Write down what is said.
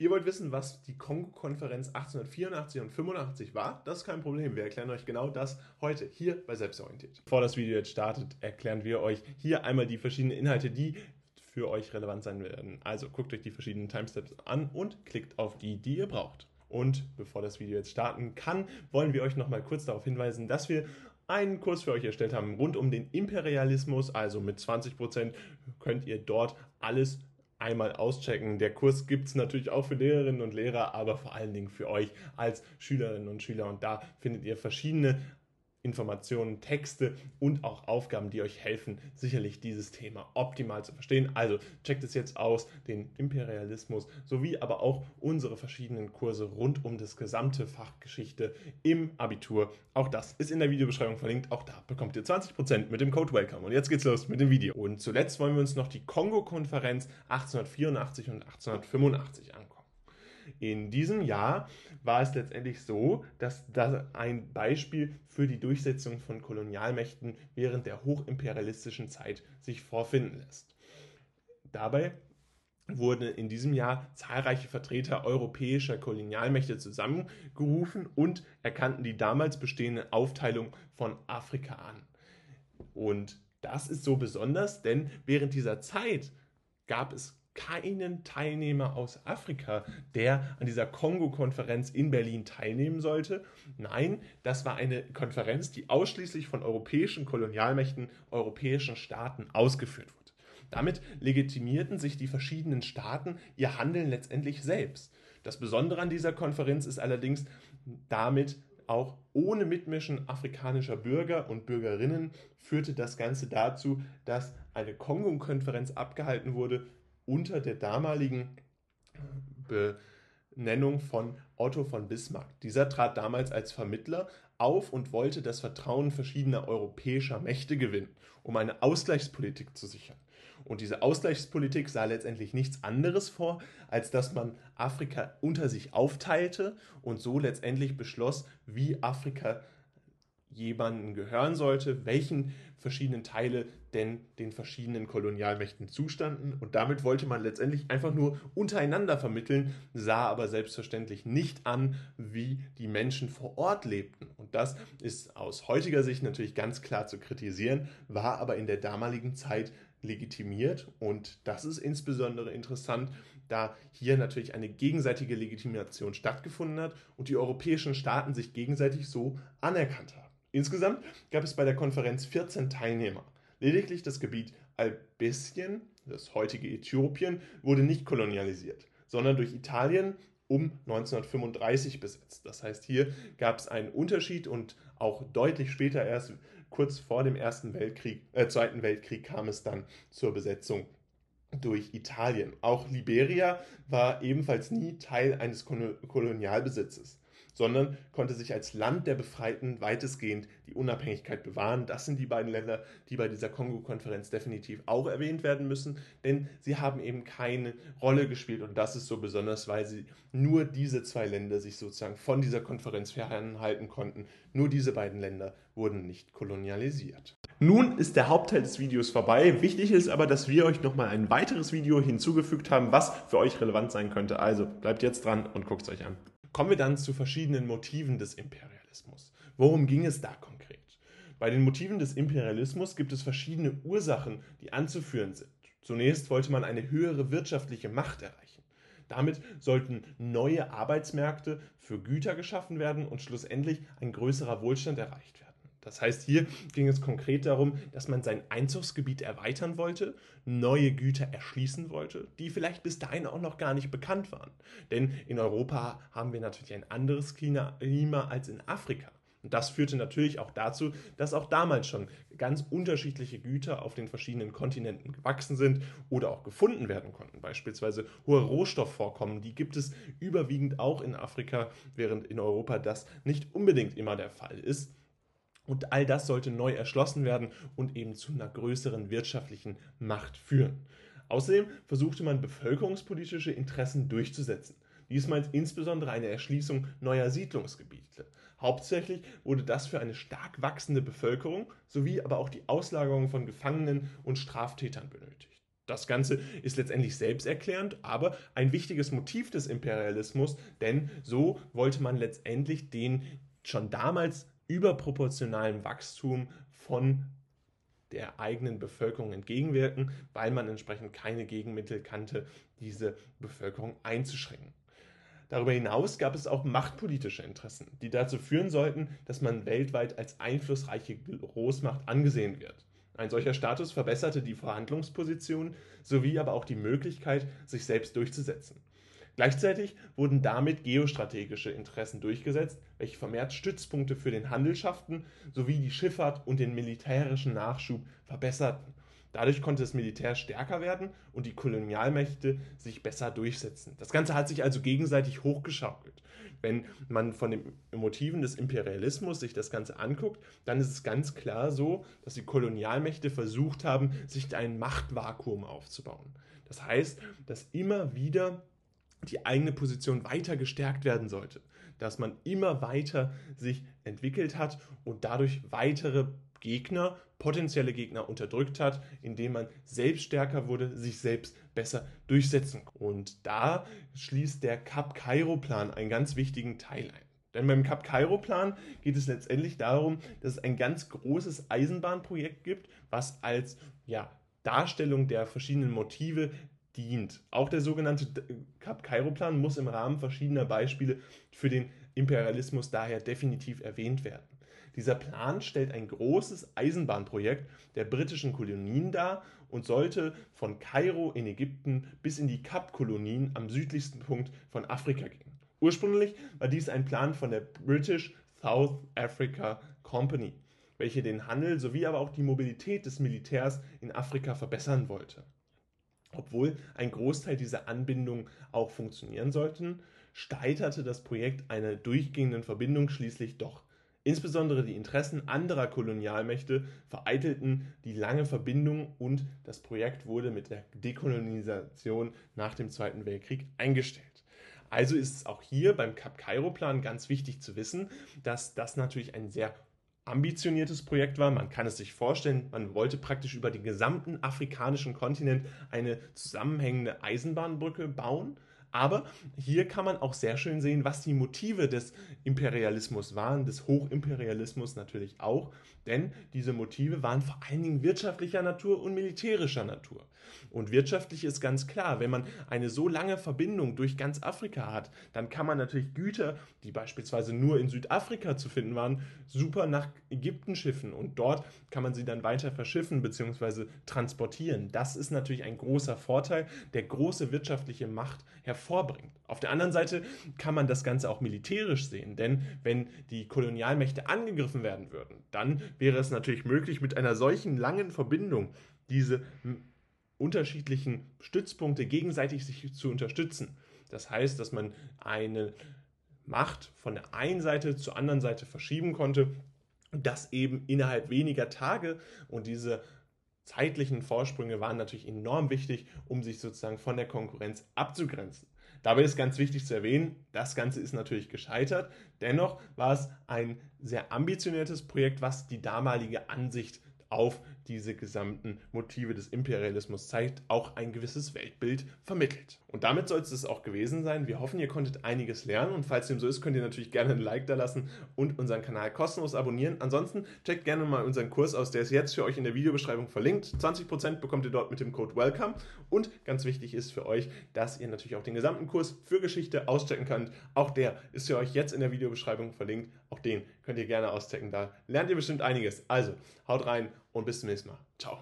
Ihr wollt wissen, was die Kongo-Konferenz 1884 und 85 war? Das ist kein Problem. Wir erklären euch genau das heute hier bei Selbstorientiert. Bevor das Video jetzt startet, erklären wir euch hier einmal die verschiedenen Inhalte, die für euch relevant sein werden. Also guckt euch die verschiedenen Timesteps an und klickt auf die, die ihr braucht. Und bevor das Video jetzt starten kann, wollen wir euch noch mal kurz darauf hinweisen, dass wir einen Kurs für euch erstellt haben rund um den Imperialismus. Also mit 20% könnt ihr dort alles einmal auschecken. Der Kurs gibt es natürlich auch für Lehrerinnen und Lehrer, aber vor allen Dingen für euch als Schülerinnen und Schüler. Und da findet ihr verschiedene Informationen, Texte und auch Aufgaben, die euch helfen, sicherlich dieses Thema optimal zu verstehen. Also checkt es jetzt aus, den Imperialismus sowie aber auch unsere verschiedenen Kurse rund um das gesamte Fach Geschichte im Abitur. Auch das ist in der Videobeschreibung verlinkt. Auch da bekommt ihr 20% mit dem Code Welcome. Und jetzt geht's los mit dem Video. Und zuletzt wollen wir uns noch die Kongo-Konferenz 1884 und 1885 angucken. In diesem Jahr war es letztendlich so, dass das ein Beispiel für die Durchsetzung von Kolonialmächten während der hochimperialistischen Zeit sich vorfinden lässt. Dabei wurden in diesem Jahr zahlreiche Vertreter europäischer Kolonialmächte zusammengerufen und erkannten die damals bestehende Aufteilung von Afrika an. Und das ist so besonders, denn während dieser Zeit gab es keinen Teilnehmer aus Afrika, der an dieser Kongo-Konferenz in Berlin teilnehmen sollte. Nein, das war eine Konferenz, die ausschließlich von europäischen Kolonialmächten, europäischen Staaten ausgeführt wurde. Damit legitimierten sich die verschiedenen Staaten ihr Handeln letztendlich selbst. Das Besondere an dieser Konferenz ist allerdings damit auch ohne Mitmischen afrikanischer Bürger und Bürgerinnen führte das Ganze dazu, dass eine Kongo-Konferenz abgehalten wurde, unter der damaligen Benennung von Otto von Bismarck. Dieser trat damals als Vermittler auf und wollte das Vertrauen verschiedener europäischer Mächte gewinnen, um eine Ausgleichspolitik zu sichern. Und diese Ausgleichspolitik sah letztendlich nichts anderes vor, als dass man Afrika unter sich aufteilte und so letztendlich beschloss, wie Afrika jemanden gehören sollte, welchen verschiedenen Teile denn den verschiedenen Kolonialmächten zustanden. Und damit wollte man letztendlich einfach nur untereinander vermitteln, sah aber selbstverständlich nicht an, wie die Menschen vor Ort lebten. Und das ist aus heutiger Sicht natürlich ganz klar zu kritisieren, war aber in der damaligen Zeit legitimiert. Und das ist insbesondere interessant, da hier natürlich eine gegenseitige Legitimation stattgefunden hat und die europäischen Staaten sich gegenseitig so anerkannt haben. Insgesamt gab es bei der Konferenz 14 Teilnehmer. Lediglich das Gebiet Albessien, das heutige Äthiopien, wurde nicht kolonialisiert, sondern durch Italien um 1935 besetzt. Das heißt, hier gab es einen Unterschied und auch deutlich später, erst kurz vor dem Ersten Weltkrieg, äh, Zweiten Weltkrieg, kam es dann zur Besetzung durch Italien. Auch Liberia war ebenfalls nie Teil eines Kolonialbesitzes sondern konnte sich als Land der Befreiten weitestgehend die Unabhängigkeit bewahren. Das sind die beiden Länder, die bei dieser Kongo-Konferenz definitiv auch erwähnt werden müssen, denn sie haben eben keine Rolle gespielt und das ist so besonders, weil sie nur diese zwei Länder sich sozusagen von dieser Konferenz fernhalten konnten. Nur diese beiden Länder wurden nicht kolonialisiert. Nun ist der Hauptteil des Videos vorbei. Wichtig ist aber, dass wir euch nochmal ein weiteres Video hinzugefügt haben, was für euch relevant sein könnte. Also bleibt jetzt dran und guckt es euch an. Kommen wir dann zu verschiedenen Motiven des Imperialismus. Worum ging es da konkret? Bei den Motiven des Imperialismus gibt es verschiedene Ursachen, die anzuführen sind. Zunächst wollte man eine höhere wirtschaftliche Macht erreichen. Damit sollten neue Arbeitsmärkte für Güter geschaffen werden und schlussendlich ein größerer Wohlstand erreicht werden. Das heißt, hier ging es konkret darum, dass man sein Einzugsgebiet erweitern wollte, neue Güter erschließen wollte, die vielleicht bis dahin auch noch gar nicht bekannt waren. Denn in Europa haben wir natürlich ein anderes Klima als in Afrika. Und das führte natürlich auch dazu, dass auch damals schon ganz unterschiedliche Güter auf den verschiedenen Kontinenten gewachsen sind oder auch gefunden werden konnten. Beispielsweise hohe Rohstoffvorkommen, die gibt es überwiegend auch in Afrika, während in Europa das nicht unbedingt immer der Fall ist. Und all das sollte neu erschlossen werden und eben zu einer größeren wirtschaftlichen Macht führen. Außerdem versuchte man bevölkerungspolitische Interessen durchzusetzen. Dies meint insbesondere eine Erschließung neuer Siedlungsgebiete. Hauptsächlich wurde das für eine stark wachsende Bevölkerung sowie aber auch die Auslagerung von Gefangenen und Straftätern benötigt. Das Ganze ist letztendlich selbsterklärend, aber ein wichtiges Motiv des Imperialismus, denn so wollte man letztendlich den schon damals überproportionalen Wachstum von der eigenen Bevölkerung entgegenwirken, weil man entsprechend keine Gegenmittel kannte, diese Bevölkerung einzuschränken. Darüber hinaus gab es auch machtpolitische Interessen, die dazu führen sollten, dass man weltweit als einflussreiche Großmacht angesehen wird. Ein solcher Status verbesserte die Verhandlungsposition sowie aber auch die Möglichkeit, sich selbst durchzusetzen. Gleichzeitig wurden damit geostrategische Interessen durchgesetzt, welche vermehrt Stützpunkte für den Handel schafften sowie die Schifffahrt und den militärischen Nachschub verbesserten. Dadurch konnte das Militär stärker werden und die Kolonialmächte sich besser durchsetzen. Das Ganze hat sich also gegenseitig hochgeschaukelt. Wenn man von den Motiven des Imperialismus sich das Ganze anguckt, dann ist es ganz klar so, dass die Kolonialmächte versucht haben, sich ein Machtvakuum aufzubauen. Das heißt, dass immer wieder die eigene Position weiter gestärkt werden sollte, dass man immer weiter sich entwickelt hat und dadurch weitere Gegner, potenzielle Gegner unterdrückt hat, indem man selbst stärker wurde, sich selbst besser durchsetzen. Und da schließt der Cap-Cairo-Plan einen ganz wichtigen Teil ein. Denn beim Cap-Cairo-Plan geht es letztendlich darum, dass es ein ganz großes Eisenbahnprojekt gibt, was als ja, Darstellung der verschiedenen Motive dient. Auch der sogenannte Cap-Cairo-Plan muss im Rahmen verschiedener Beispiele für den Imperialismus daher definitiv erwähnt werden. Dieser Plan stellt ein großes Eisenbahnprojekt der britischen Kolonien dar und sollte von Kairo in Ägypten bis in die Kapkolonien am südlichsten Punkt von Afrika gehen. Ursprünglich war dies ein Plan von der British South Africa Company, welche den Handel sowie aber auch die Mobilität des Militärs in Afrika verbessern wollte. Obwohl ein Großteil dieser Anbindungen auch funktionieren sollten, steiterte das Projekt einer durchgehenden Verbindung schließlich doch. Insbesondere die Interessen anderer Kolonialmächte vereitelten die lange Verbindung und das Projekt wurde mit der Dekolonisation nach dem Zweiten Weltkrieg eingestellt. Also ist es auch hier beim Cap-Cairo-Plan ganz wichtig zu wissen, dass das natürlich ein sehr ambitioniertes Projekt war. Man kann es sich vorstellen, man wollte praktisch über den gesamten afrikanischen Kontinent eine zusammenhängende Eisenbahnbrücke bauen aber hier kann man auch sehr schön sehen, was die Motive des Imperialismus waren, des Hochimperialismus natürlich auch, denn diese Motive waren vor allen Dingen wirtschaftlicher Natur und militärischer Natur. Und wirtschaftlich ist ganz klar, wenn man eine so lange Verbindung durch ganz Afrika hat, dann kann man natürlich Güter, die beispielsweise nur in Südafrika zu finden waren, super nach Ägypten schiffen und dort kann man sie dann weiter verschiffen bzw. transportieren. Das ist natürlich ein großer Vorteil, der große wirtschaftliche Macht hervorruft hervorbringt. Auf der anderen Seite kann man das Ganze auch militärisch sehen, denn wenn die Kolonialmächte angegriffen werden würden, dann wäre es natürlich möglich, mit einer solchen langen Verbindung diese unterschiedlichen Stützpunkte gegenseitig sich zu unterstützen. Das heißt, dass man eine Macht von der einen Seite zur anderen Seite verschieben konnte, das eben innerhalb weniger Tage und diese zeitlichen Vorsprünge waren natürlich enorm wichtig, um sich sozusagen von der Konkurrenz abzugrenzen. Dabei ist ganz wichtig zu erwähnen, das Ganze ist natürlich gescheitert. Dennoch war es ein sehr ambitioniertes Projekt, was die damalige Ansicht auf diese gesamten Motive des Imperialismus zeigt, auch ein gewisses Weltbild vermittelt. Und damit soll es auch gewesen sein. Wir hoffen, ihr konntet einiges lernen und falls dem so ist, könnt ihr natürlich gerne ein Like da lassen und unseren Kanal kostenlos abonnieren. Ansonsten checkt gerne mal unseren Kurs aus, der ist jetzt für euch in der Videobeschreibung verlinkt. 20% bekommt ihr dort mit dem Code WELCOME und ganz wichtig ist für euch, dass ihr natürlich auch den gesamten Kurs für Geschichte auschecken könnt. Auch der ist für euch jetzt in der Videobeschreibung verlinkt. Auch den könnt ihr gerne auschecken. Da lernt ihr bestimmt einiges. Also, haut rein und bis zum nächsten Mal. Ciao.